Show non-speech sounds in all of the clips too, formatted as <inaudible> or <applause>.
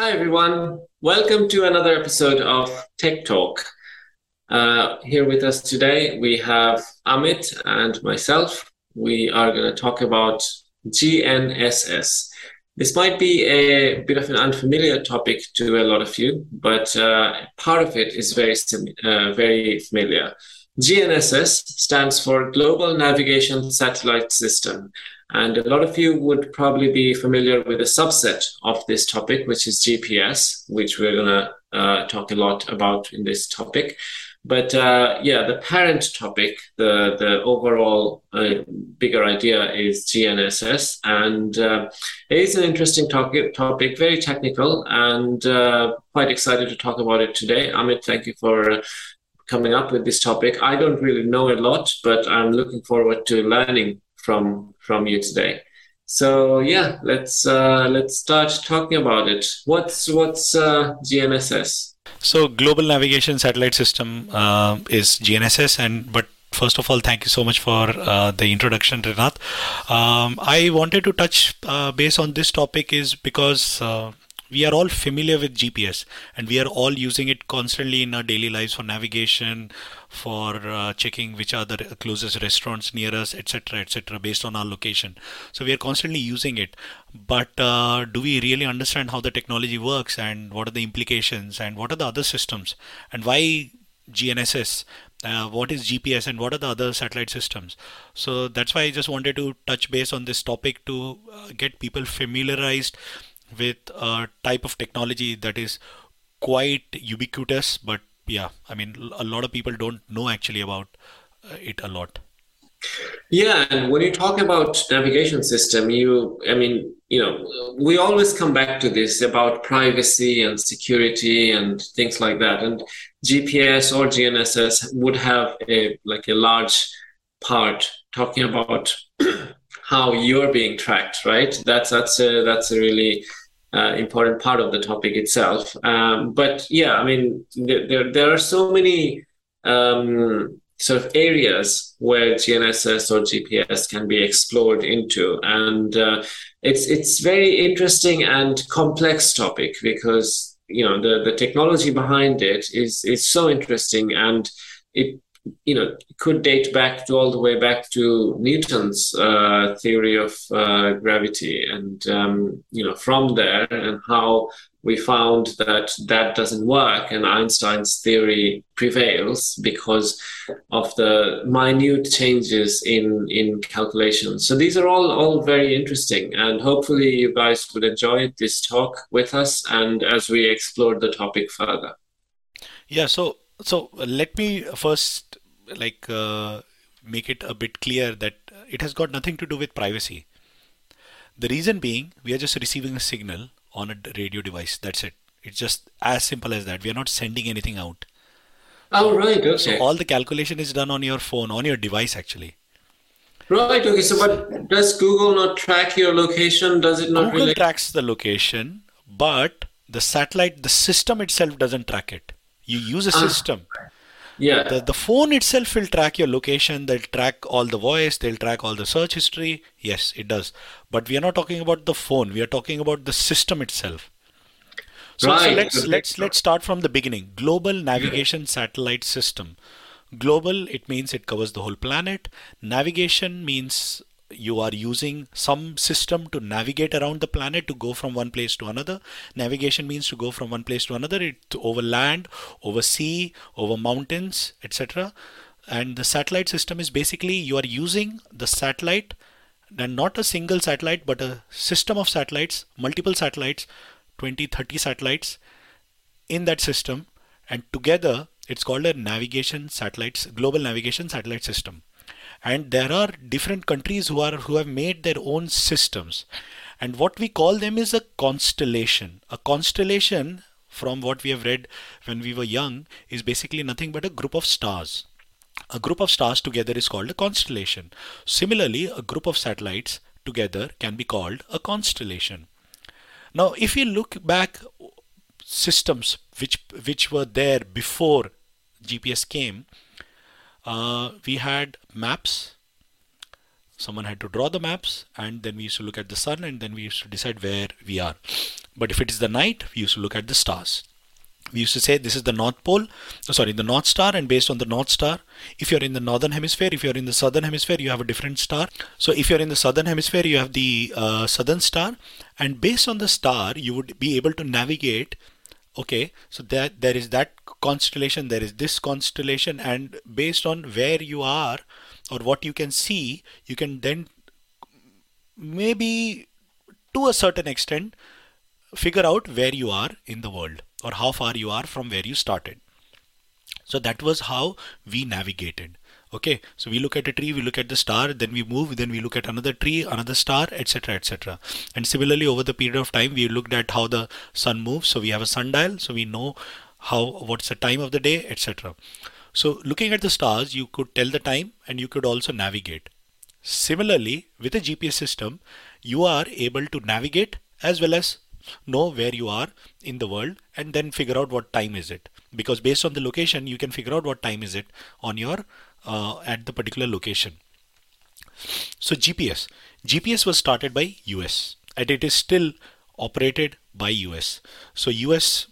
Hi, everyone. Welcome to another episode of Tech Talk. Uh, here with us today, we have Amit and myself. We are going to talk about GNSS. This might be a bit of an unfamiliar topic to a lot of you, but uh, part of it is very, uh, very familiar. GNSS stands for Global Navigation Satellite System. And a lot of you would probably be familiar with a subset of this topic, which is GPS, which we're going to uh, talk a lot about in this topic. But uh, yeah, the parent topic, the the overall uh, bigger idea is GNSS, and uh, it is an interesting topic, topic, very technical, and uh, quite excited to talk about it today. Amit, thank you for coming up with this topic. I don't really know a lot, but I'm looking forward to learning from from you today. So yeah, let's uh, let's start talking about it. What's what's uh, GNSS? So Global Navigation Satellite System uh, is GNSS, and but first of all, thank you so much for uh, the introduction, Renat. Um, I wanted to touch uh, base on this topic is because uh, we are all familiar with GPS and we are all using it constantly in our daily lives for navigation, for uh, checking which are the closest restaurants near us, etc., etc., based on our location. So we are constantly using it. But uh, do we really understand how the technology works and what are the implications and what are the other systems and why GNSS? Uh, what is GPS and what are the other satellite systems? So that's why I just wanted to touch base on this topic to uh, get people familiarized with a type of technology that is quite ubiquitous but yeah i mean a lot of people don't know actually about uh, it a lot. Yeah and when you talk about navigation system you i mean you know we always come back to this about privacy and security and things like that. And gps or gnss would have a like a large part talking about <clears throat> how you're being tracked right? That's that's a that's a really uh, important part of the topic itself. Um, but yeah, I mean, there there are so many um, sort of areas where GNSS or GPS can be explored into, and uh, it's it's very interesting and complex topic because you know the the technology behind it is is so interesting and it you know could date back to all the way back to Newton's uh, theory of uh, gravity, and um, you know from there and how we found that that doesn't work, and Einstein's theory prevails because of the minute changes in in calculations. So these are all all very interesting, and hopefully you guys would enjoy this talk with us, and as we explore the topic further. Yeah. So so let me first like uh, make it a bit clear that it has got nothing to do with privacy. The reason being, we are just receiving a signal on a radio device. That's it. It's just as simple as that. We are not sending anything out. Oh, right. Okay. So all the calculation is done on your phone, on your device, actually. Right. Okay. So, but does Google not track your location? Does it not? Google really... tracks the location, but the satellite, the system itself doesn't track it. You use a ah, system. Yeah. The, the phone itself will track your location. They'll track all the voice. They'll track all the search history. Yes, it does. But we are not talking about the phone. We are talking about the system itself. So, right. so let's let's let's start from the beginning. Global Navigation Satellite System. Global, it means it covers the whole planet. Navigation means you are using some system to navigate around the planet to go from one place to another. Navigation means to go from one place to another, it, over land, over sea, over mountains, etc. And the satellite system is basically you are using the satellite and not a single satellite but a system of satellites, multiple satellites, 20, 30 satellites in that system and together it's called a navigation satellites global navigation satellite system and there are different countries who are who have made their own systems. And what we call them is a constellation. A constellation from what we have read when we were young is basically nothing but a group of stars. A group of stars together is called a constellation. Similarly a group of satellites together can be called a constellation. Now if you look back systems which which were there before gps came uh, we had maps, someone had to draw the maps and then we used to look at the sun and then we used to decide where we are. But if it is the night we used to look at the stars. We used to say this is the north pole oh, sorry the north star and based on the north star if you're in the northern hemisphere if you're in the southern hemisphere you have a different star. So if you're in the southern hemisphere you have the uh, southern star and based on the star you would be able to navigate okay so that there is that constellation there is this constellation and based on where you are or what you can see you can then maybe to a certain extent figure out where you are in the world or how far you are from where you started. So that was how we navigated. Okay, so we look at a tree, we look at the star, then we move, then we look at another tree, another star, etc. etc. And similarly, over the period of time, we looked at how the sun moves. So we have a sundial, so we know how what's the time of the day, etc. So looking at the stars, you could tell the time and you could also navigate. Similarly, with a GPS system, you are able to navigate as well as know where you are in the world and then figure out what time is it because based on the location you can figure out what time is it on your uh, at the particular location. So gps gps was started by us and it is still operated by us so us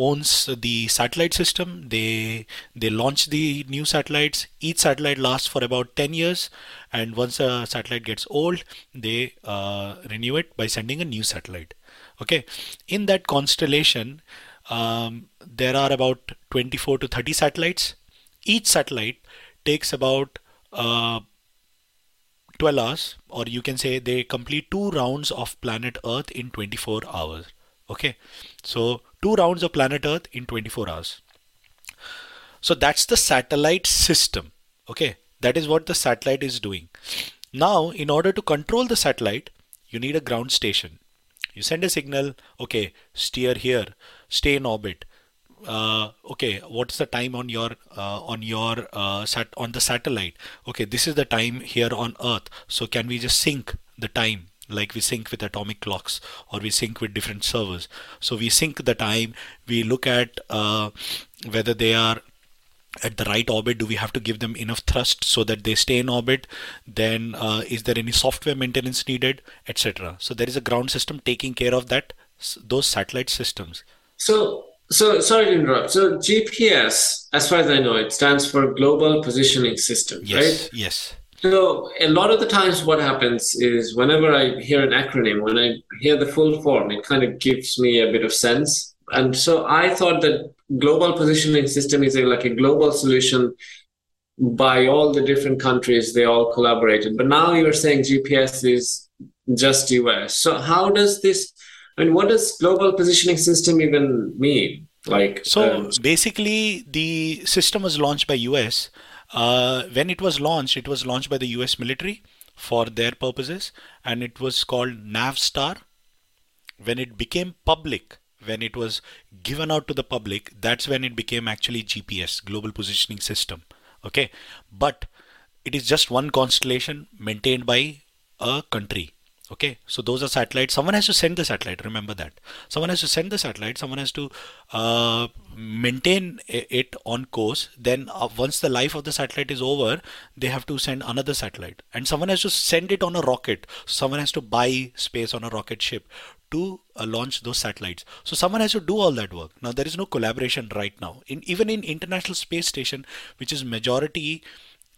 owns the satellite system. They they launch the new satellites. Each satellite lasts for about 10 years and once a satellite gets old they uh, renew it by sending a new satellite. Okay? In that constellation um, there are about 24 to 30 satellites. Each satellite takes about uh, 12 hours or you can say they complete two rounds of planet earth in 24 hours. Okay? So two rounds of planet earth in 24 hours. So that's the satellite system. Okay? That is what the satellite is doing. Now in order to control the satellite you need a ground station. You send a signal, okay, steer here, stay in orbit. Uh, okay, what's the time on your uh, on your uh, sat on the satellite? Okay, this is the time here on Earth. So can we just sync the time like we sync with atomic clocks or we sync with different servers? So we sync the time. We look at uh, whether they are at the right orbit do we have to give them enough thrust so that they stay in orbit then uh, is there any software maintenance needed etc so there is a ground system taking care of that those satellite systems so so sorry to interrupt. So gps as far as i know it stands for global positioning system yes, right? yes. So a lot of the times what happens is whenever i hear an acronym when i hear the full form it kind of gives me a bit of sense. And so i thought that global positioning system is a, like a global solution by all the different countries. They all collaborated. But now you're saying gps is just us so how does this Mean, what does global positioning system even mean like so um, basically the system was launched by us uh, when it was launched it was launched by the us military for their purposes and it was called navstar when it became public when it was given out to the public, that's when it became actually GPS, Global Positioning System. Okay, but it is just one constellation maintained by a country. Okay, so those are satellites. Someone has to send the satellite. Remember that. Someone has to send the satellite. Someone has to uh, maintain it on course. Then, uh, once the life of the satellite is over, they have to send another satellite. And someone has to send it on a rocket. Someone has to buy space on a rocket ship to uh, launch those satellites. So someone has to do all that work. Now there is no collaboration right now. In even in International Space Station, which is majority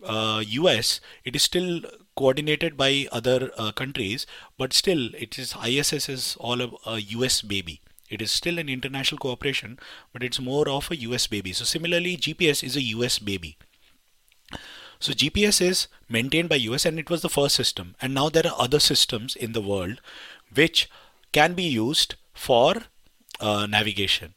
uh, US, it is still coordinated by other uh, countries, but still it is ISS is all a, a US baby. It is still an international cooperation, but it's more of a US baby. So similarly, GPS is a US baby. So GPS is maintained by US and it was the first system. And now there are other systems in the world which can be used for uh, navigation.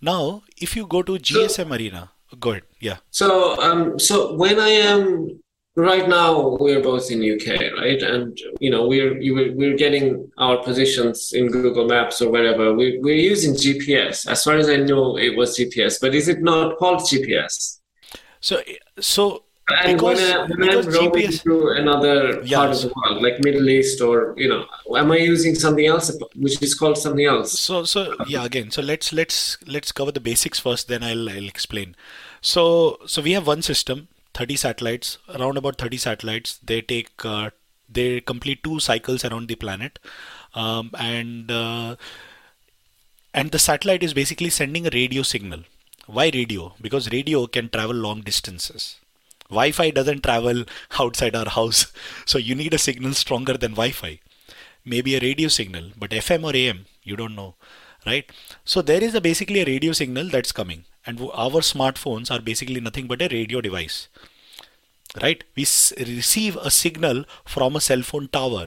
Now, if you go to GSM so, Arena, go ahead. Yeah. So, um, so when I am right now, we're both in UK, right? And you know, we're you, we're getting our positions in Google Maps or wherever. We, we're using GPS. As far as I know, it was GPS, but is it not called GPS? So, so and because, when, I, when I'm GPS, to another yeah, part of the world, like Middle East, or you know, am I using something else, which is called something else? So, so yeah, again, so let's let's let's cover the basics first, then I'll I'll explain. So, so we have one system, 30 satellites, around about 30 satellites. They take uh, They complete two cycles around the planet, um, and uh, and the satellite is basically sending a radio signal. Why radio? Because radio can travel long distances. Wi-Fi doesn't travel <laughs> outside our house, <laughs> so you need a signal stronger than Wi-Fi. Maybe a radio signal, but FM or AM, you don't know, right? So there is a basically a radio signal that's coming, and our smartphones are basically nothing but a radio device right? We s- receive a signal from a cell phone tower.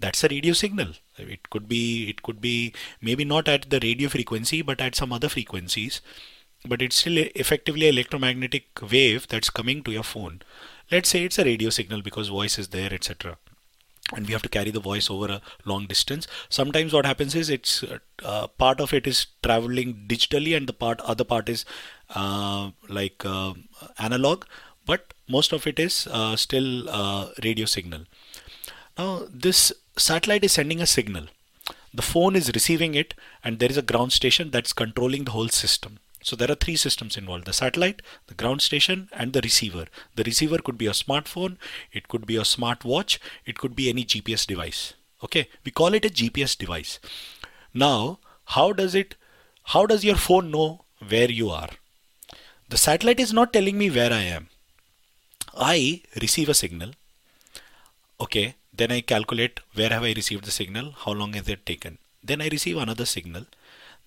That's a radio signal. It could be it could be maybe not at the radio frequency but at some other frequencies. But it's still effectively electromagnetic wave that's coming to your phone. Let's say it's a radio signal because voice is there etc and we have to carry the voice over a long distance sometimes what happens is it's uh, part of it is traveling digitally and the part other part is uh, like uh, analog but most of it is uh, still uh, radio signal. Now this satellite is sending a signal. The phone is receiving it and there is a ground station that's controlling the whole system. So there are three systems involved the satellite, the ground station, and the receiver. The receiver could be a smartphone, it could be a smartwatch, it could be any GPS device. Okay, we call it a GPS device. Now, how does it how does your phone know where you are? The satellite is not telling me where I am. I receive a signal. Okay, then I calculate where have I received the signal, how long has it taken. Then I receive another signal.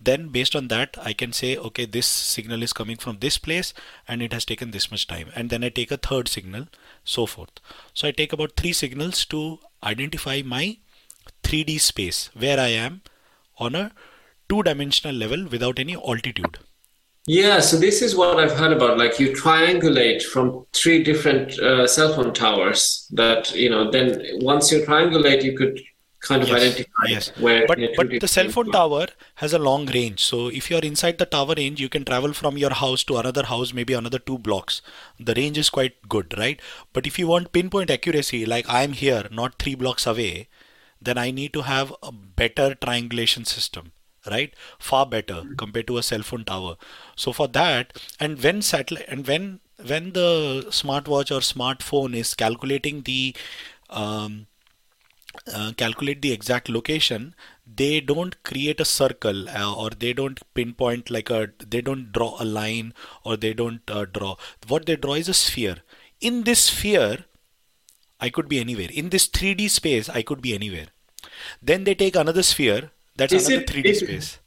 Then based on that, I can say, okay, this signal is coming from this place and it has taken this much time. And then I take a third signal, so forth. So I take about three signals to identify my 3D space where I am on a two dimensional level without any altitude. Yeah, so this is what I've heard about. Like you triangulate from three different uh, cell phone towers. That you know, then once you triangulate, you could kind of yes, identify yes. where. But but the cell phone tower has a long range. So if you are inside the tower range, you can travel from your house to another house, maybe another two blocks. The range is quite good, right? But if you want pinpoint accuracy, like I am here, not three blocks away, then I need to have a better triangulation system right far better compared to a cell phone tower so for that and when satellite and when when the smartwatch or smartphone is calculating the um, uh, calculate the exact location they don't create a circle uh, or they don't pinpoint like a they don't draw a line or they don't uh, draw what they draw is a sphere in this sphere i could be anywhere in this 3d space i could be anywhere then they take another sphere that's is another it, 3D space.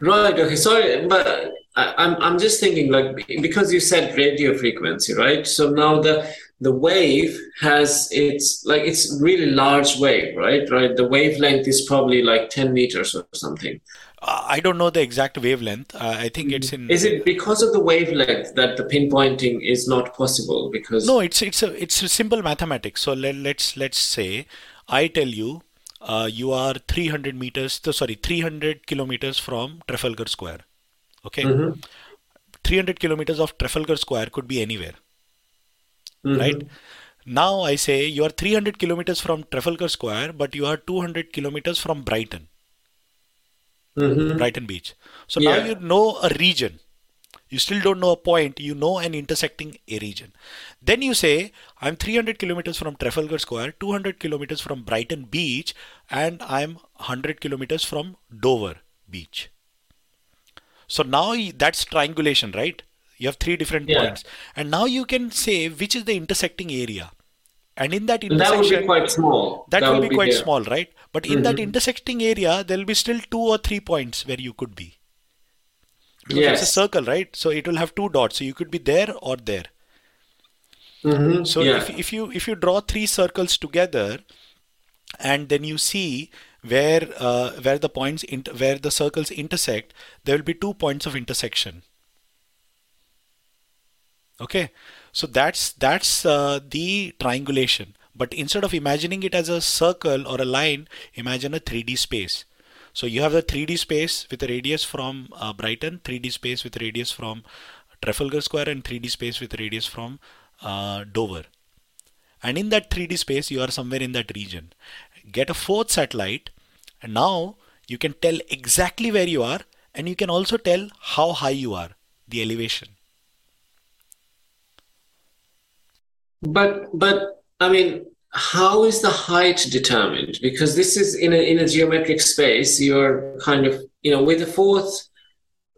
Right. Okay. Sorry, but I, I'm I'm just thinking like because you said radio frequency, right? So now the the wave has it's like it's really large wave, right? Right. The wavelength is probably like 10 meters or something. Uh, I don't know the exact wavelength. Uh, I think it's in. Is it because of the wavelength that the pinpointing is not possible? Because no, it's it's a it's a simple mathematics. So let, let's let's say I tell you uh, you are 300 meters, sorry, 300 kilometers from Trafalgar Square. Okay. Mm-hmm. 300 kilometers of Trafalgar Square could be anywhere. Mm-hmm. Right. Now I say you are 300 kilometers from Trafalgar Square, but you are 200 kilometers from Brighton. Mm-hmm. Brighton Beach. So yeah. now you know a region. You still don't know a point, you know an intersecting a region. Then you say, I'm 300 kilometers from Trafalgar Square, 200 kilometers from Brighton Beach, and I'm 100 kilometers from Dover Beach. So now that's triangulation, right? You have three different yeah. points. And now you can say which is the intersecting area. And in that intersection, that would be quite small. That, that will be, be quite there. small, right? But in mm-hmm. that intersecting area, there will be still two or three points where you could be. Because yes. it's a circle, right? So it will have two dots. So you could be there or there. Mm-hmm. So yeah. if, if you if you draw three circles together, and then you see where uh, where the points inter- where the circles intersect, there will be two points of intersection. Okay, so that's that's uh, the triangulation. But instead of imagining it as a circle or a line, imagine a 3D space. So you have the 3D space with a radius from uh, Brighton, 3D space with radius from Trafalgar Square, and 3D space with radius from uh, Dover. And in that 3D space, you are somewhere in that region. Get a fourth satellite, and now you can tell exactly where you are, and you can also tell how high you are, the elevation. But but I mean, how is the height determined? Because this is in a in a geometric space. You're kind of you know with the fourth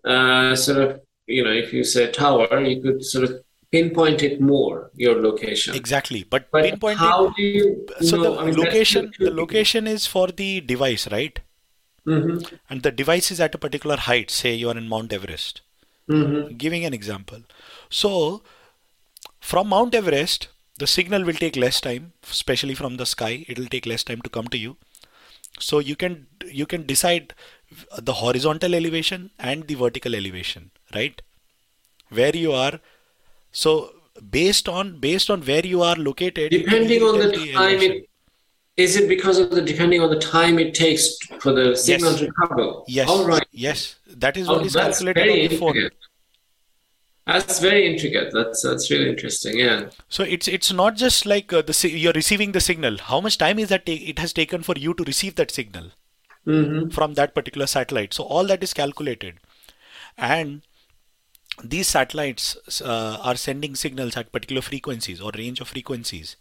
uh, sort of you know if you say tower, you could sort of pinpoint it more your location. Exactly, but, But pinpoint how it. do you? So know, the I mean, location, the the location is for the device, right? Mm-hmm, And the device is at a particular height. Say you are in Mount Everest. mm-hmm. Giving an example. So from Mount Everest, the signal will take less time, especially from the sky. It will take less time to come to you. So you can you can decide the horizontal elevation and the vertical elevation, right? Where you are. So based on based on where you are located, Depending on the time, elevation. it, is it because of the depending on the time it takes for the signal Yes. to travel? Yes. All right. Yes. That is Oh, what is calculated on the phone. intricate. That's very intricate. That's that's really interesting. Yeah. So it's it's not just like uh, the you're receiving the signal. How much time is that it has taken for you to receive that signal Mm-hmm. from that particular satellite? So all that is calculated, and these satellites uh, are sending signals at particular frequencies or range of frequencies.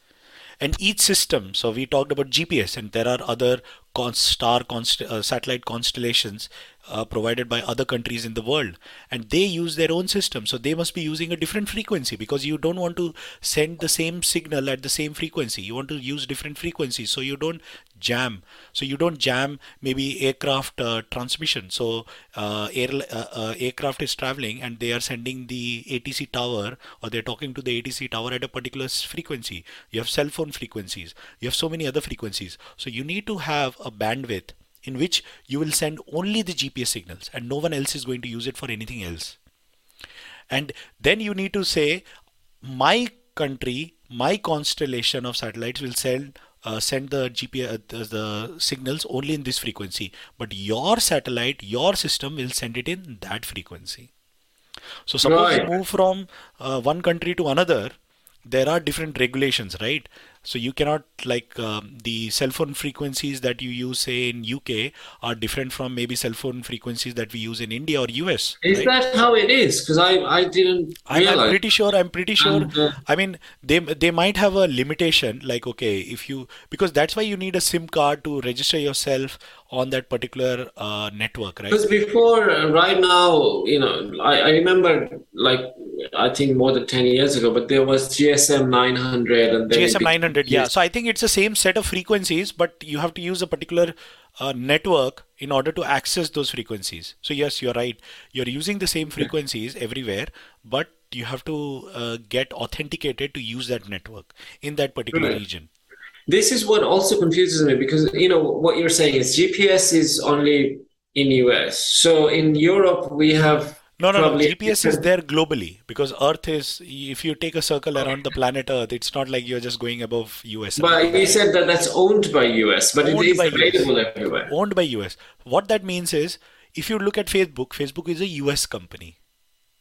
And each system, so we talked about GPS, and there are other con- star const- uh, satellite constellations uh, provided by other countries in the world, and they use their own system. So they must be using a different frequency because you don't want to send the same signal at the same frequency. You want to use different frequencies, so you don't jam. So you don't jam maybe aircraft uh, transmission. So uh, air, uh, uh, aircraft is traveling and they are sending the ATC tower or they're talking to the ATC tower at a particular frequency. You have cell phone frequencies. You have so many other frequencies. So you need to have a bandwidth in which you will send only the GPS signals and no one else is going to use it for anything else. And then you need to say, my country, my constellation of satellites will send uh, send the GPS uh, the, the signals only in this frequency, but your satellite, your system will send it in that frequency. So suppose you move from uh, one country to another, there are different regulations, right? so you cannot like um, the cell phone frequencies that you use say in uk are different from maybe cell phone frequencies that we use in india or us is right? that how it is? Because i i didn't I'm, I'm, pretty sure i'm pretty sure and, uh, i mean they they might have a limitation like okay if you because that's why you need a sim card to register yourself on that particular uh, network right? Because before uh, right now you know I, I remember like i think more than 10 years ago but there was gsm 900 and then gsm 900 yeah so i think it's the same set of frequencies but you have to use a particular uh, network in order to access those frequencies. So yes you're right. You're using the same frequencies yeah. everywhere but you have to uh, get authenticated to use that network in that particular region. This is what also confuses me because you know what you're saying is gps is only in us so in europe we have no, no, no. GPS is there globally because Earth is, if you take a circle around the planet Earth, it's not like you're just going above US. But you said that that's owned by US, but Owned it is by US. available everywhere. Owned by US. What that means is, if you look at Facebook, Facebook is a US company.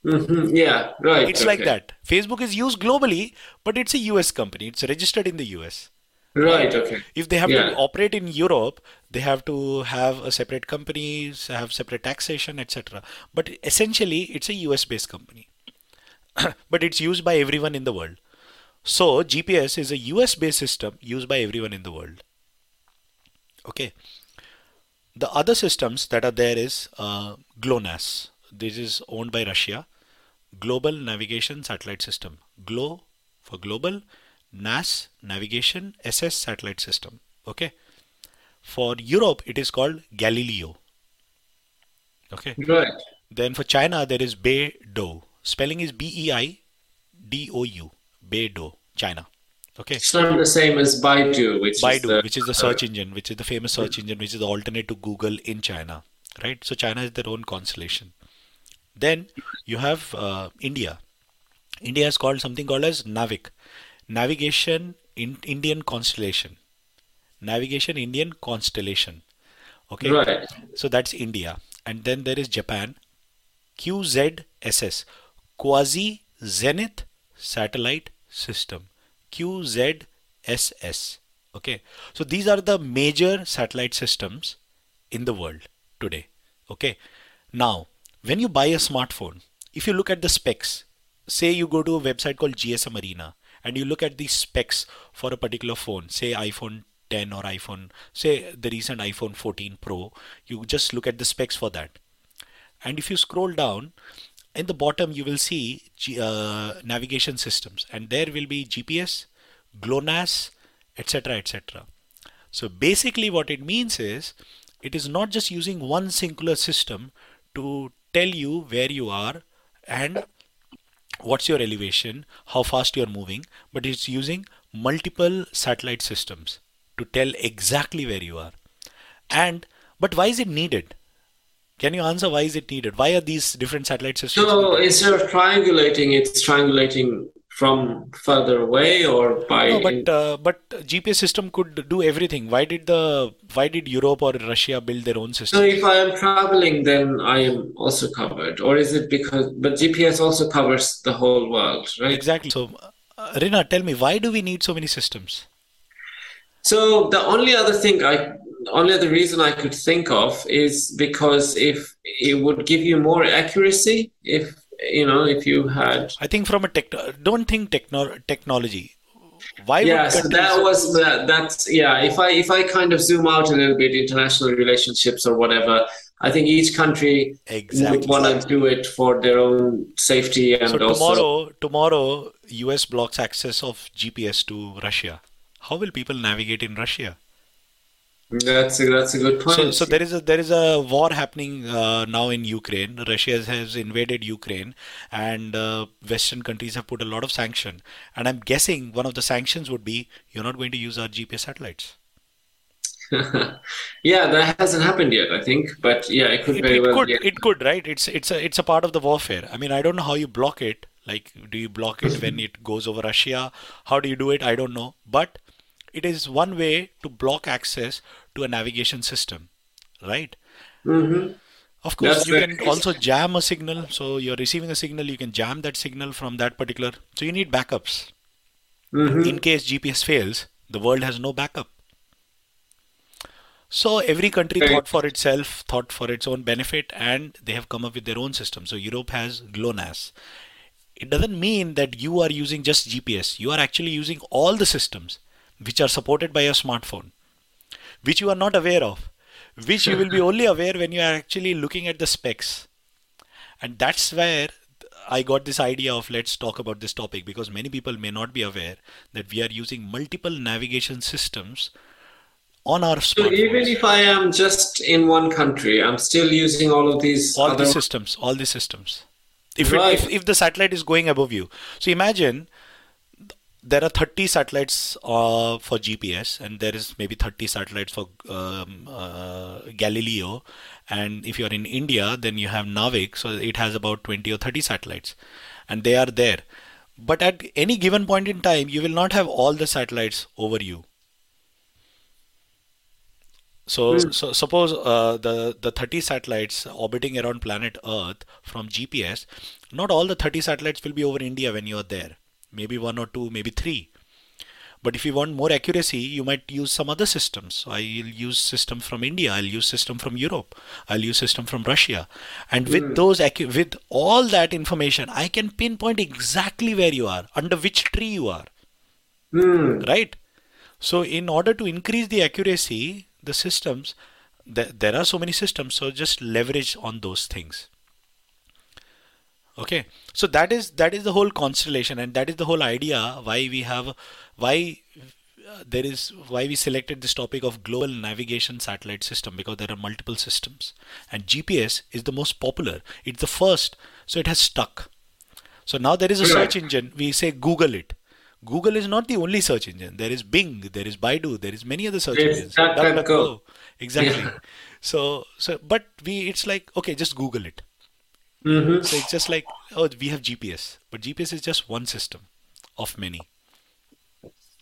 hmm Yeah, right. It's like that. Facebook is used globally, but it's a US company. It's registered in the US. Right, okay. If they have Yeah. to operate in Europe, they have to have a separate company, have separate taxation, etc. But essentially, it's a US based company. <clears throat> but it's used by everyone in the world. So GPS is a US based system used by everyone in the world. Okay. The other systems that are there is uh, GLONASS. This is owned by Russia. Global Navigation Satellite System. GLO for global, NAS navigation SS satellite system. Okay. For Europe, it is called Galileo. Okay. Right. Then for China, there is Beidou. Spelling is B E I D O U. Beidou, China. Okay. It's not the same as Baidu, which is the, which is the search engine, which is the famous search engine, which is the alternate to Google in China, right? So China has their own constellation. Then you have uh, India. India is called something called as NavIC, Navigation in Indian Constellation, Navigation Indian Constellation. Okay, Right. so that's India, and then there is Japan, QZSS, Quasi Zenith Satellite System, QZSS. Okay, so these are the major satellite systems in the world today. Okay, now when you buy a smartphone, if you look at the specs, say you go to a website called GSM Arena and you look at the specs for a particular phone, say iPhone 10 or iPhone, say the recent iPhone 14 Pro, you just look at the specs for that. And if you scroll down, in the bottom you will see uh, navigation systems, and there will be GPS, GLONASS, etc. etc. So basically, what it means is it is not just using one singular system to tell you where you are and what's your elevation, how fast you're moving, but it's using multiple satellite systems to tell exactly where you are. And but why is it needed? Can you answer why is it needed? Why are these different satellite systems? So instead of triangulating, it's triangulating from further away or by. No, but uh, but GPS system could do everything. Why did the why did Europe or Russia build their own system? So if I am traveling, then I am also covered, or is it because? But GPS also covers the whole world, right? Exactly. So, uh, Rina, tell me, why do we need so many systems? So the only other thing I, only other reason I could think of is because if it would give you more accuracy, if you know, if you had. I think from a tech, don't think techno- technology. Why? Yeah, so that was that. That's yeah. If I if I kind of zoom out a little bit, international relationships or whatever. I think each country exactly. would want to do it for their own safety and so tomorrow, also... tomorrow, US blocks access of GPS to Russia how will people navigate in Russia? That's a, that's a good point. So, so there is a there is a war happening uh, now in Ukraine. Russia has invaded Ukraine, and uh, Western countries have put a lot of sanction. And I'm guessing one of the sanctions would be you're not going to use our GPS satellites. <laughs> yeah, that hasn't happened yet, I think. But yeah, it could it, very it well. Could, yeah. It could, right? It's it's a it's a part of the warfare. I mean, I don't know how you block it. Like, do you block it when it goes over Russia? How do you do it? I don't know. But it is one way to block access to a navigation system, right? Mm-hmm. Of course, That's you can also jam a signal. So you're receiving a signal, you can jam that signal from that particular. So you need backups. Mm-hmm. In case GPS fails, the world has no backup. So every country thought for itself, thought for its own benefit, and they have come up with their own system. So Europe has GLONASS. It doesn't mean that you are using just GPS. You are actually using all the systems which are supported by your smartphone, which you are not aware of, which you will be only aware when you are actually looking at the specs. And that's where I got this idea of let's talk about this topic because many people may not be aware that we are using multiple navigation systems on our smartphones. So even if I am just in one country, I'm still using all of these. All other... the systems, all the systems. If, right. it, if if the satellite is going above you, so imagine there are 30 satellites uh, for GPS, and there is maybe 30 satellites for um, uh, Galileo. And if you're in India, then you have NavIC, so it has about 20 or 30 satellites, and they are there. But at any given point in time, you will not have all the satellites over you. So, mm. so suppose uh, the the 30 satellites orbiting around planet Earth from GPS, not all the 30 satellites will be over India when you are there maybe one or two, maybe three. But if you want more accuracy, you might use some other systems. So I'll use system from India. I'll use system from Europe. I'll use system from Russia. And with mm. those, with all that information, I can pinpoint exactly where you are, under which tree you are. Mm. Right. So in order to increase the accuracy, the systems, th- there are so many systems. So just leverage on those things okay. So that is that is the whole constellation and that is the whole idea why we have why uh, there is why we selected this topic of global navigation satellite system because there are multiple systems and gps is the most popular. It's the first. So it has stuck. So now there is a search engine. We say google it. Google is not the only search engine. There is bing there is baidu there is many other search it's engines. Go. exactly. Yeah. so so but we it's like okay just google it Mm-hmm. So it's just like, oh, we have GPS, but GPS is just one system of many.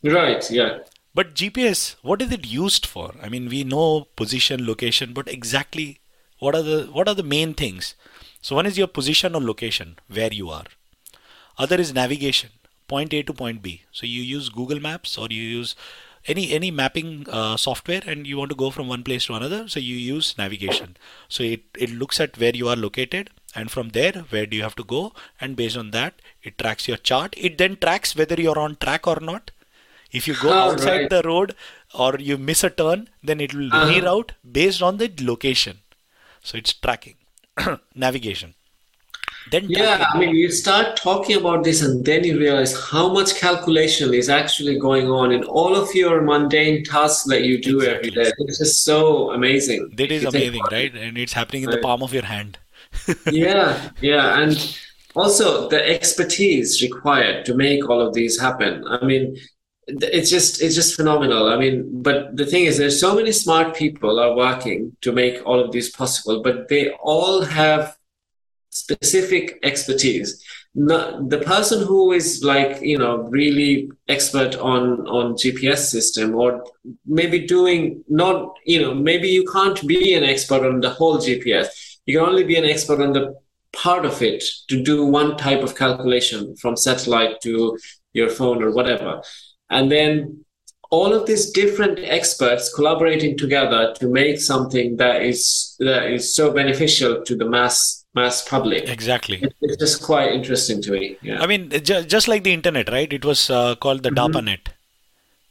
Right, yeah. But GPS, what is it used for? I mean, we know position, location, but exactly what are the what are the main things? So one is your position or location, where you are. Other is navigation, point A to point B. So you use Google Maps or you use any any mapping uh, software and you want to go from one place to another so you use navigation so it, it looks at where you are located and from there where do you have to go? And based on that it tracks your chart. It then tracks whether you're on track or not. If you go oh, outside right. the road or you miss a turn then it will uh-huh. reroute based on the location. So it's tracking. <clears throat> Navigation. Then yeah i mean you start talking about this and then you realize how much calculation is actually going on in all of your mundane tasks that you do exactly. every day. It's just so amazing. That is amazing right? And it's happening in right. the palm of your hand yeah yeah and also the expertise required to make all of these happen. I mean it's just it's just phenomenal. I mean but the thing is there's so many smart people are working to make all of these possible but they all have specific expertise. Not, the person who is like you know really expert on on gps system or maybe doing not you know maybe you can't be an expert on the whole gps you can only be an expert on the part of it to do one type of calculation from satellite to your phone or whatever. And then all of these different experts collaborating together to make something that is that is so beneficial to the mass mass public. Exactly. It's just quite interesting to me yeah. i mean just like the internet right? It was uh, called the mm-hmm. darpanet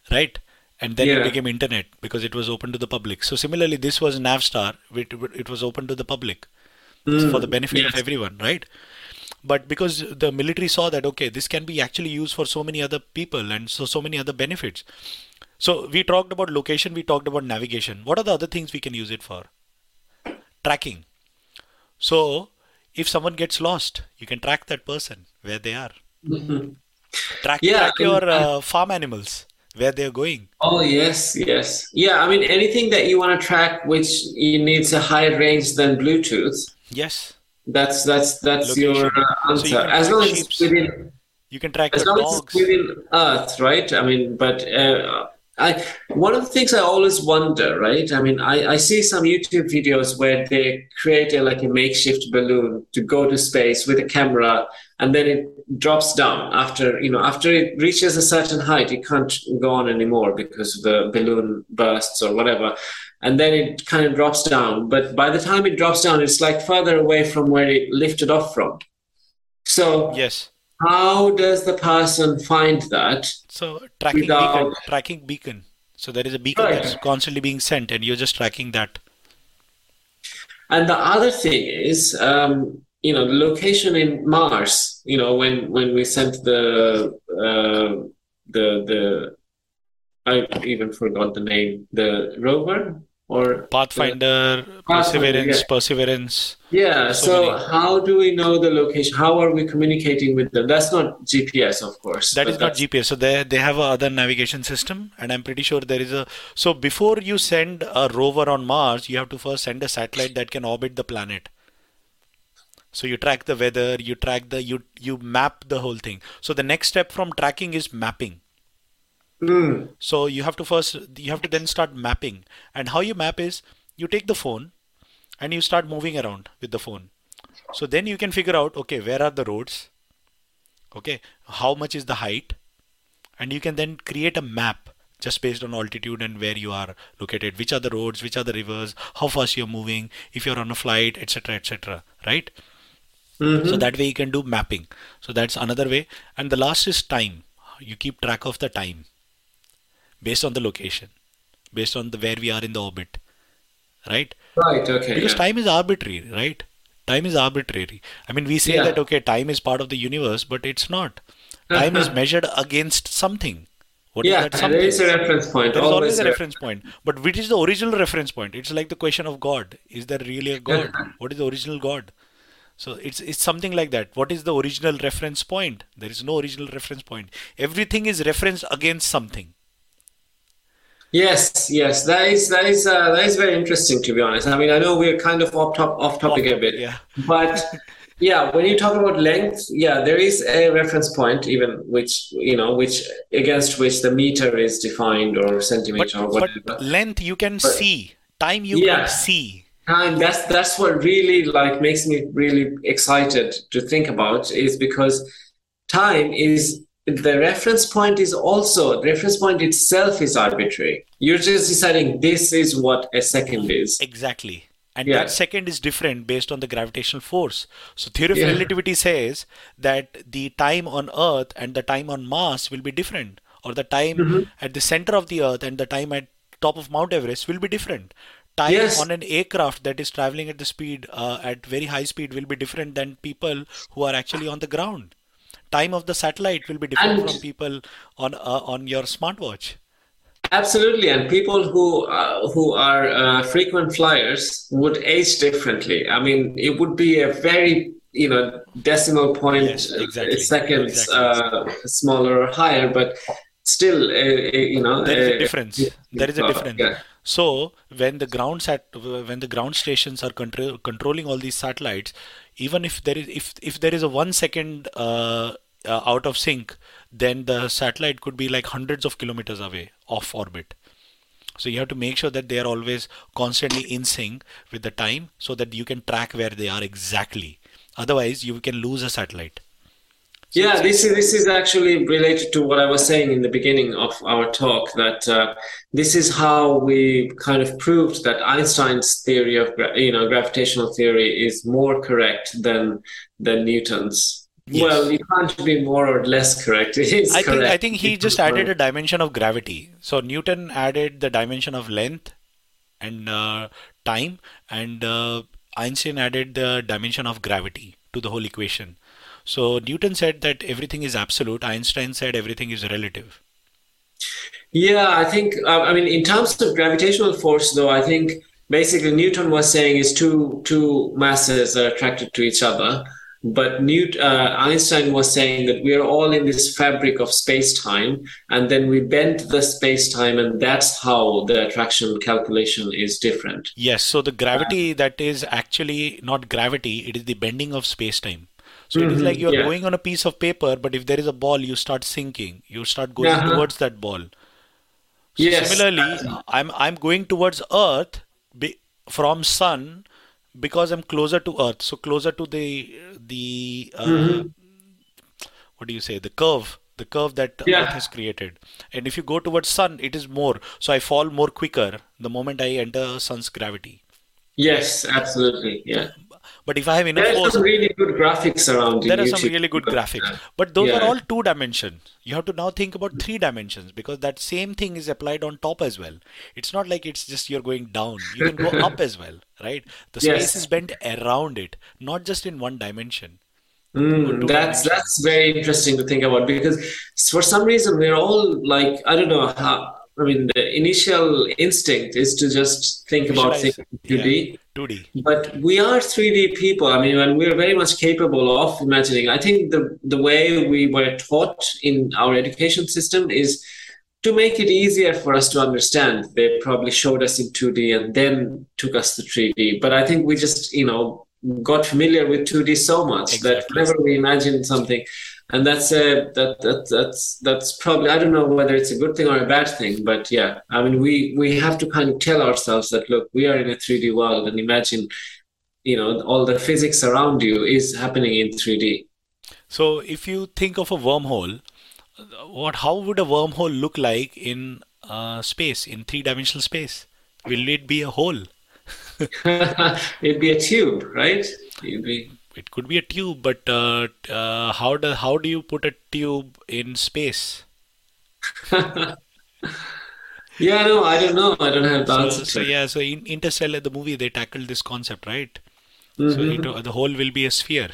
right and then yeah. it became internet because it was open to the public so similarly this was navstar it, it was open to the public mm. for the benefit yes. of everyone right but because the military saw that okay this can be actually used for so many other people and so so many other benefits so we talked about location we talked about navigation what are the other things we can use it for tracking so if someone gets lost you can track that person where they are mm-hmm. track, yeah, track your uh, farm animals where they're going oh yes yes yeah i mean anything that you want to track which needs a higher range than bluetooth yes that's that's that's Location. your answer. So you as long as it's within, you can track as long dogs. as it's within Earth, right? I mean, but uh, I one of the things I always wonder, right? I mean, I, I see some YouTube videos where they create a, like a makeshift balloon to go to space with a camera, and then it drops down after you know after it reaches a certain height, it can't go on anymore because the balloon bursts or whatever and then it kind of drops down. But by the time it drops down, it's like further away from where it lifted off from. So yes, how does the person find that? So tracking without... beacon, tracking beacon. So there is a beacon right. that's constantly being sent, and you're just tracking that. And the other thing is, um, you know, the location in Mars. You know, when when we sent the uh, the the I even forgot the name. The rover or Pathfinder, the, Perseverance, yeah. Perseverance. Yeah. So, so how do we know the location? How are we communicating with them? That's not GPS, of course. That is not GPS. So they they have a other navigation system, and I'm pretty sure there is a. So before you send a rover on Mars, you have to first send a satellite that can orbit the planet. So you track the weather, you track the you you map the whole thing. So the next step from tracking is mapping. Mm. So you have to first you have to then start mapping. And how you map is you take the phone and you start moving around with the phone. So then you can figure out okay, where are the roads? Okay, how much is the height? And you can then create a map just based on altitude and where you are located, which are the roads, which are the rivers, how fast you're moving, if you're on a flight, etc. etc. right? Mm-hmm. So that way you can do mapping. So that's another way. And the last is time. You keep track of the time based on the location, based on the where we are in the orbit, right? Right. Okay. Because yeah. time is arbitrary, right? Time is arbitrary. I mean, we say yeah. that okay, time is part of the universe, but it's not. <laughs> Time is measured against something. What yeah, is that something? there is a reference point. There is always, always a reference point. But which is the original reference point? It's like the question of God. Is there really a God? <laughs> what is the original God? So it's it's something like that. What is the original reference point? There is no original reference point. Everything is referenced against something. Yes, yes, that is that is uh, that is very interesting to be honest. I mean, I know we're kind of off top off topic a bit, yeah. but yeah, when you talk about length, yeah, there is a reference point, even which you know, which against which the meter is defined or centimeter but, or whatever. But length you can but, see, time you yeah. can see. And that's that's what really like makes me really excited to think about is because time is the reference point is also the reference point itself is arbitrary you're just deciding this is what a second is exactly and yeah. that second is different based on the gravitational force so theory of yeah. relativity says that the time on earth and the time on mars will be different or the time mm-hmm. at the center of the earth and the time at top of mount everest will be different time yes. on an aircraft that is traveling at the speed uh, at very high speed will be different than people who are actually on the ground time of the satellite will be different and from people on uh, on your smartwatch Absolutely, and people who uh, who are uh, frequent flyers would age differently. I mean, it would be a very you know decimal point yes, exactly. seconds exactly. Uh, smaller or higher, but still, uh, uh, you know, there is a uh, difference. There is a difference. Yeah. So when the ground sat when the ground stations are control, controlling all these satellites, even if there is if if there is a one second out of sync, then the satellite could be like hundreds of kilometers away off orbit. So you have to make sure that they are always constantly in sync with the time so that you can track where they are exactly. Otherwise, you can lose a satellite. So yeah, this is this is actually related to what I was saying in the beginning of our talk. That uh, this is how we kind of proved that Einstein's theory of you know gravitational theory is more correct than than Newton's. Yes. Well, you can't be more or less correct. <laughs> I correct. think I think he just added a dimension of gravity. So Newton added the dimension of length and uh, time, and uh, Einstein added the dimension of gravity to the whole equation. So Newton said that everything is absolute. Einstein said everything is relative. Yeah, I think. Uh, I mean, in terms of gravitational force, though, I think basically Newton was saying is two two masses are attracted to each other but Newt, uh, Einstein was saying that we are all in this fabric of space time, and then we bend the space time, and that's how the attraction calculation is different. Yes, so the gravity that is actually not gravity, it is the bending of space time. So mm-hmm, it is mm-hmm, like you're yeah. going on a piece of paper, but if there is a ball, you start sinking. You start going uh-huh. towards that ball. So yes. Similarly, I'm I'm going towards Earth from Sun because I'm closer to Earth, so closer to the the uh, mm-hmm. what do you say the curve the curve that yeah. Earth has created. And if you go towards Sun, it is more. So I fall more quicker the moment I enter Sun's gravity. Yes, absolutely. Yeah. But if I have enough there are some really good graphics around. There are some really good graphics, but those yeah. are all two dimensions. You have to now think about three dimensions because that same thing is applied on top as well. It's not like it's just you're going down. You can go up as well, <laughs> right? The space yes. is bent around it, not just in one dimension. Mm, that's that's very interesting to think about because for some reason we're all like I don't know how I mean, the initial instinct is to just think about things 2D. Yeah, 2D. But we are 3D people. I mean, and we're very much capable of imagining. I think the the way we were taught in our education system is to make it easier for us to understand. They probably showed us in 2D and then took us to 3D. But I think we just, you know, got familiar with 2D so much exactly. that whenever we imagine something, and that's a that, that that's that's probably I don't know whether it's a good thing or a bad thing, but yeah, I mean we we have to kind of tell ourselves that look, we are in a 3D world, and imagine, you know, all the physics around you is happening in 3D. So if you think of a wormhole, what how would a wormhole look like in uh, space in three dimensional space? Will it be a hole? <laughs> It'd be a tube, right? It'd be it could be a tube, but uh, uh, how do how do you put a tube in space? <laughs> yeah, no, I don't know. I don't have the so, answer. So yeah, so in Interstellar, the movie, they tackled this concept, right? Mm-hmm. So it, the hole will be a sphere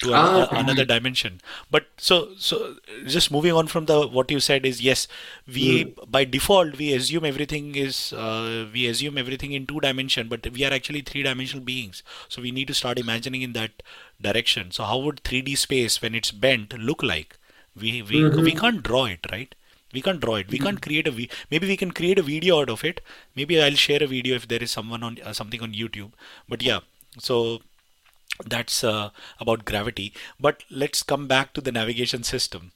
to ah, a, another dimension. But so so just moving on from the what you said is yes we mm. by default we assume everything is uh, we assume everything in two dimension but we are actually three dimensional beings. So we need to start imagining in that direction. So how would 3d space when it's bent look like? We we mm-hmm. we can't draw it right? We can't draw it. We can't create a vi- maybe we can create a video out of it. Maybe i'll share a video if there is someone on uh, something on youtube. But yeah so that's uh, about gravity but let's come back to the navigation system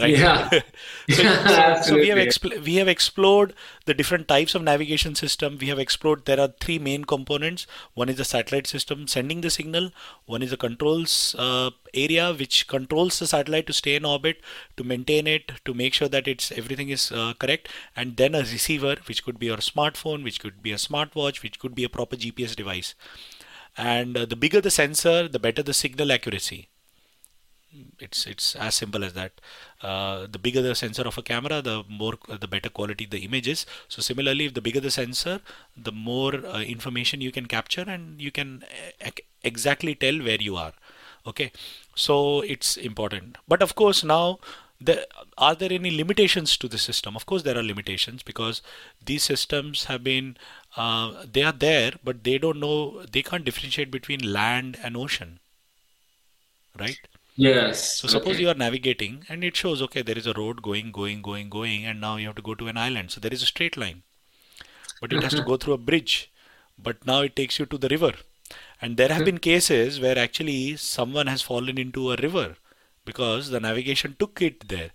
right? Yeah. <laughs> so, <laughs> Yeah, so, so we have expl- we have explored the different types of navigation system. We have explored there are three main components. One is the satellite system sending the signal. One is the controls uh, area which controls the satellite to stay in orbit, to maintain it, to make sure that it's everything is uh, correct, and then a receiver which could be your smartphone, which could be a smartwatch, which could be a proper GPS device. And uh, the bigger the sensor, the better the signal accuracy. It's it's as simple as that. Uh, the bigger the sensor of a camera the more the better quality the image is. So similarly if the bigger the sensor the more uh, information you can capture and you can e- exactly tell where you are. Okay? So it's important. But of course now the, are there any limitations to the system? Of course there are limitations because these systems have been uh, they are there but they don't know they can't differentiate between land and ocean right Yes. so suppose okay. you are navigating and it shows, okay, there is a road going, going, going, going, and now you have to go to an island. So there is a straight line, but it has to go through a bridge. But now it takes you to the river. And there have been cases where actually someone has fallen into a river because the navigation took it there.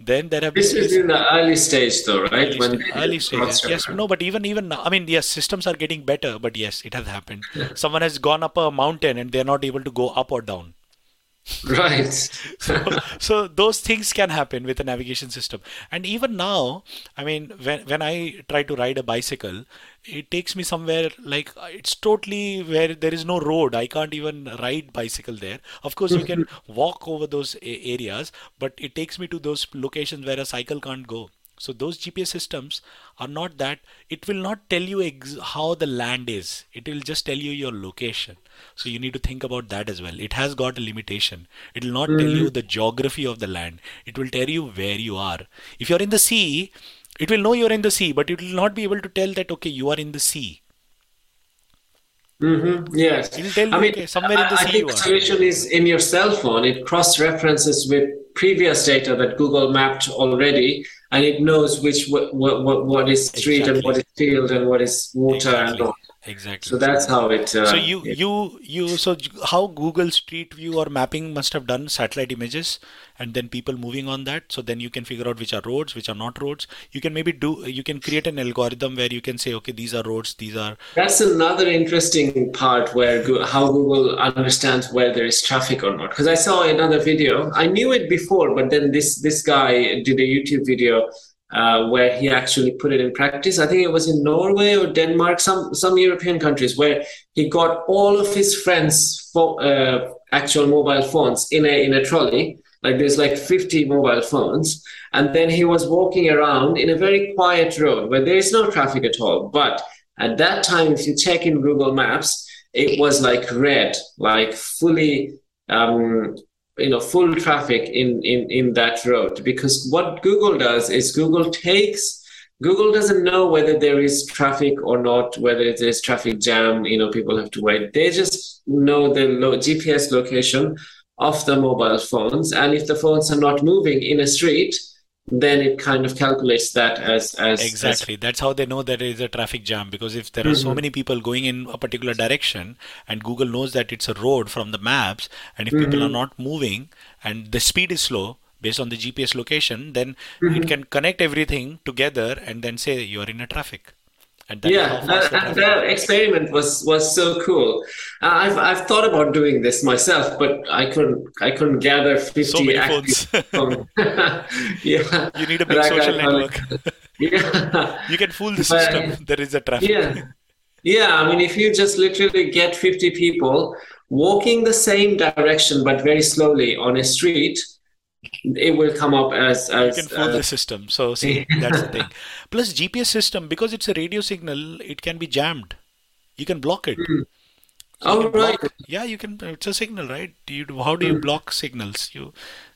Then there have been This is in the early stage, though, right? early, When sta- they early did stages. Yes, no, but even even I mean, yes, systems are getting better, but yes, it has happened. <laughs> Someone has gone up a mountain and they're not able to go up or down. <laughs> Right. so those things can happen with a navigation system. And even now i mean when, when i try to ride a bicycle it takes me somewhere like it's totally where there is no road. I can't even ride bicycle there. Of course you can <laughs> walk over those a- areas but it takes me to those locations where a cycle can't go so those GPS systems are not that it will not tell you ex- how the land is. It will just tell you your location. So you need to think about that as well. It has got a limitation. It will not tell you the geography of the land. It will tell you where you are. If you're in the sea, it will know you're in the sea, but it will not be able to tell that okay, you are in the sea. Mm-hmm. Yes. It will tell you I mean, okay, somewhere in the I sea think you the solution is in your cell phone. It cross-references with previous data that Google mapped already, and it knows which what what, what is street and what is field and what is water and all. Exactly. So that's how it. Uh, So you it- you you so how Google Street View or mapping must have done satellite images and then people moving on that. So then you can figure out which are roads, which are not roads. You can maybe do you can create an algorithm where you can say okay these are roads, these are That's another interesting part where how Google understands where there is traffic or not. Because I saw another video. I knew it before, but then this this guy did a YouTube video uh, where he actually put it in practice. I think it was in Norway or Denmark, some some European countries, where he got all of his friends' fo- uh, actual mobile phones in a in a trolley. Like there's like 50 mobile phones, and then he was walking around in a very quiet road where there is no traffic at all, but at that time, if you check in Google Maps, it was like red, like fully, um, you know, full traffic in, in, in that road. Because what Google does is Google takes, Google doesn't know whether there is traffic or not, whether there's traffic jam, you know, people have to wait. They just know the GPS location of the mobile phones. And if the phones are not moving in a street, then it kind of calculates that as as as exactly that's how they know that there is a traffic jam because if there are so Mhm. many people going in a particular direction and Google knows that it's a road from the maps and if people are Mhm. not moving and the speed is slow based on the GPS location then Mhm. it can connect everything together and then say you are in a traffic and is Yeah, that, that experiment was was so cool. Uh, I've I've thought about doing this myself, but I couldn't I couldn't gather fifty so many phones phone. <laughs> <laughs> yeah, you need a big social network. <laughs> Yeah, you can fool the But- system. There is a traffic. Yeah, yeah. I mean, if you just literally get fifty people walking the same direction but very slowly on a street, it will come up as you as can fool uh, the system so see that's the thing. <laughs> Plus GPS system because it's a radio signal it can be jammed. You can block it. Mm. So Oh, can block- yeah you can it's a signal right? You how do you Mm. block signals? You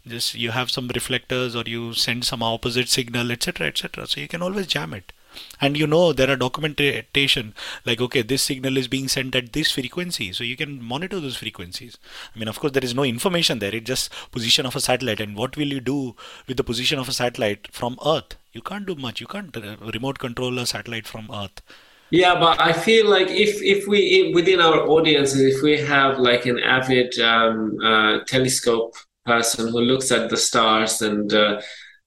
just you have some reflectors or you send some opposite signal etc etc so you can always jam it and you know there are documentation like okay this signal is being sent at this frequency so you can monitor those frequencies. I mean of course there is no information there it's just position of a satellite and what will you do with the position of a satellite from earth? You can't do much you can't uh, remote control a satellite from earth. Yeah, but I feel like if if we within our audiences, if we have like an avid um, uh, telescope person who looks at the stars and uh,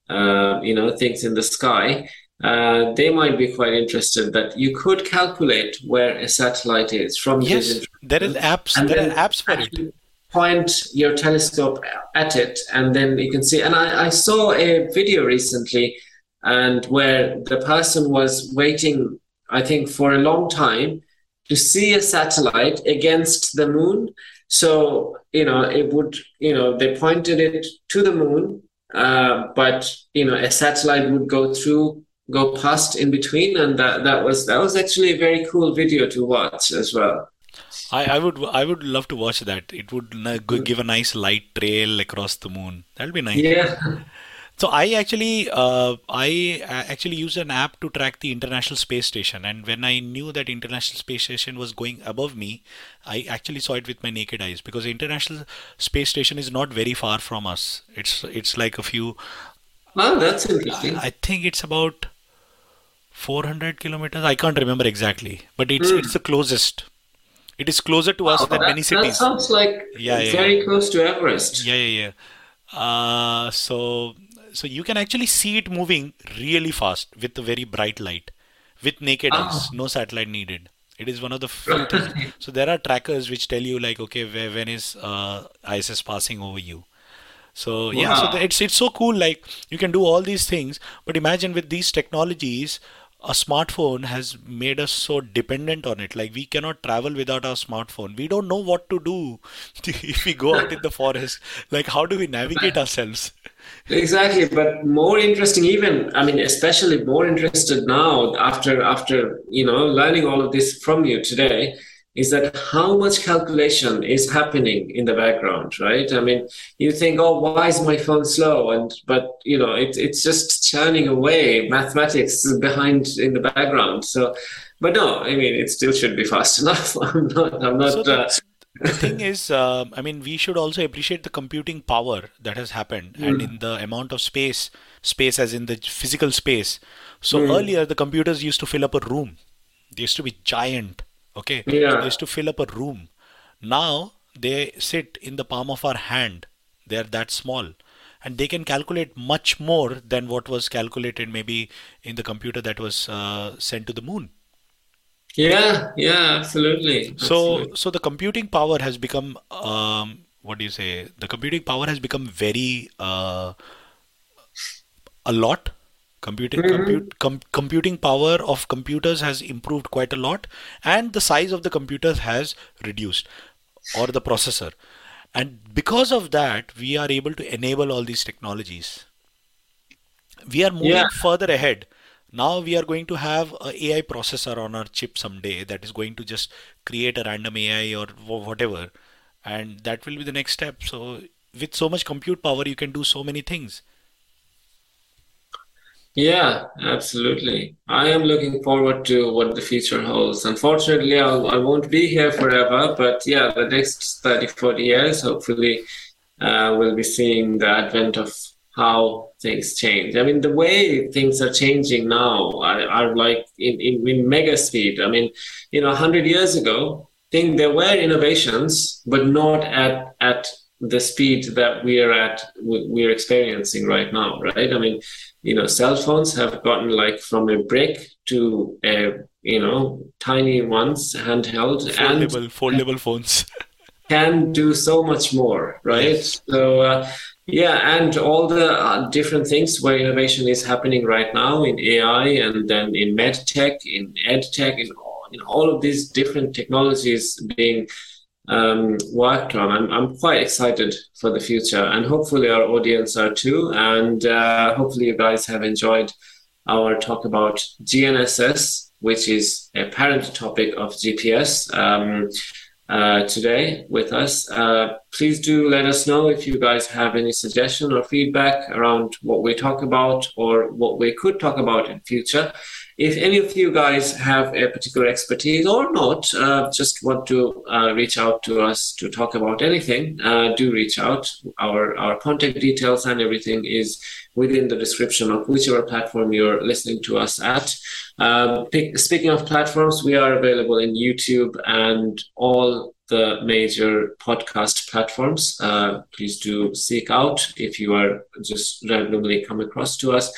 uh, you know things in the sky, uh, they might be quite interested that you could calculate where a satellite is from yes, there is apps. And there are apps for it. Point your telescope at it, and then you can see. And I, I saw a video recently, and where the person was waiting, I think, for a long time to see a satellite against the moon. So you know, it would you know they pointed it to the moon, uh, but you know a satellite would go through go past in between and that that was that was actually a very cool video to watch as well I, I would I would love to watch that. It would mm. give a nice light trail across the moon. That'll be nice. Yeah. <laughs> So I actually uh, I uh, actually used an app to track the International Space Station, and when I knew that International Space Station was going above me, I actually saw it with my naked eyes because the International Space Station is not very far from us. It's it's like a few. Oh, that's interesting. I, I think it's about 400 kilometers. I can't remember exactly, but it's mm. it's the closest. It is closer to us than that, many cities. That sounds like yeah, yeah very yeah. close to Everest. Yeah, yeah, yeah. Uh, so so you can actually see it moving really fast with a very bright light, with naked oh. eyes, no satellite needed. It is one of the <laughs> few things. So there are trackers which tell you like, okay, where, when is uh, ISS passing over you? So yeah, wow. so it's it's so cool. Like you can do all these things, but imagine with these technologies, a smartphone has made us so dependent on it. Like we cannot travel without our smartphone. We don't know what to do <laughs> if we go out in the forest. Like how do we navigate ourselves? Exactly, but more interesting even. I mean, especially more interested now after after you know learning all of this from you today is that how much calculation is happening in the background, right? I mean, you think, oh, why is my phone slow? And but you know, it's it's just churning away mathematics behind in the background. So, but no, I mean, it still should be fast <laughs> enough. I'm not. I'm not. So the, uh, the thing is, uh, I mean, we should also appreciate the computing power that has happened, mm. and in the amount of space, space as in the physical space. So mm. earlier, the computers used to fill up a room. They used to be giant Okay. Yeah. They used to fill up a room. Now they sit in the palm of our hand. They are that small. And they can calculate much more than what was calculated maybe in the computer that was uh, sent to the moon. Yeah, yeah, absolutely. So, absolutely. so the computing power has become, um, what do you say? The computing power has become very, uh, a lot Computing, mm-hmm. compute, com, computing power of computers has improved quite a lot, and the size of the computers has reduced, or the processor. And because of that, we are able to enable all these technologies. We are moving yeah. further ahead. Now we are going to have a AI processor on our chip someday that is going to just create a random AI or whatever, and that will be the next step. So with so much compute power, you can do so many things. Yeah, absolutely. I am looking forward to what the future holds. Unfortunately, I'll, I won't be here forever, but yeah, the next 30, 40 years, hopefully, uh, we'll be seeing the advent of how things change. I mean, the way things are changing now are, are like in, in, in mega speed. I mean, you know, 100 years ago, think there were innovations, but not at, at the speed that we are at we're experiencing right now right? I mean you know cell phones have gotten like from a brick to a you know tiny ones handheld foldable and foldable phones. <laughs> can do so much more right? Yes. so uh, yeah and all the uh, different things where innovation is happening right now in ai and then in med tech in ed tech in all, in all of these different technologies being um, worked on. I'm, I'm quite excited for the future, and hopefully our audience are too. And uh, hopefully you guys have enjoyed our talk about GNSS, which is a parent topic of GPS. Um, uh, today with us. Uh, please do let us know if you guys have any suggestion or feedback around what we talk about or what we could talk about in future. If any of you guys have a particular expertise or not, uh, just want to uh, reach out to us to talk about anything, uh, do reach out. Our our contact details and everything is within the description of whichever platform you're listening to us at. Um, speaking of platforms, we are available in YouTube and all the major podcast platforms. Uh, please do seek out if you are just randomly come across to us.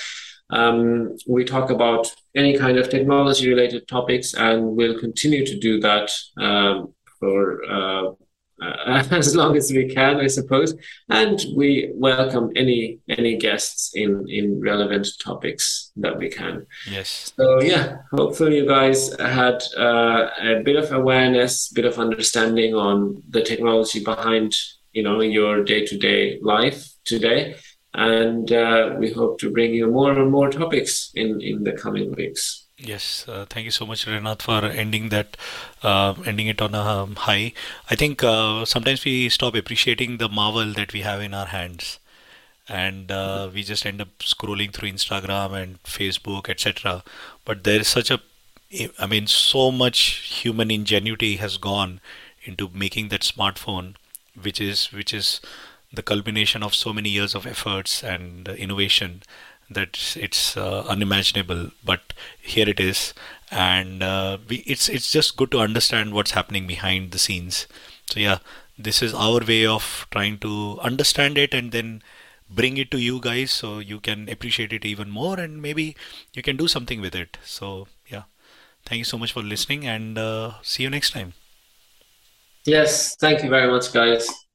Um, we talk about any kind of technology related topics, and we'll continue to do that um, for uh, uh, <laughs> as long as we can, I suppose. And we welcome any any guests in in relevant topics that we can. Yes. So yeah, hopefully you guys had uh, a bit of awareness, bit of understanding on the technology behind you know your day to day life today. And uh, we hope to bring you more and more topics in, in the coming weeks. Yes, uh, thank you so much, Renath, for ending that, uh, ending it on a um, high. I think uh, sometimes we stop appreciating the marvel that we have in our hands, and uh, we just end up scrolling through Instagram and Facebook, etc. But there is such a, I mean, so much human ingenuity has gone into making that smartphone, which is which is the culmination of so many years of efforts and innovation that it's uh, unimaginable but here it is. And uh, we, it's it's just good to understand what's happening behind the scenes. So yeah this is our way of trying to understand it and then bring it to you guys so you can appreciate it even more and maybe you can do something with it. So yeah thank you so much for listening and uh, see you next time. Yes thank you very much guys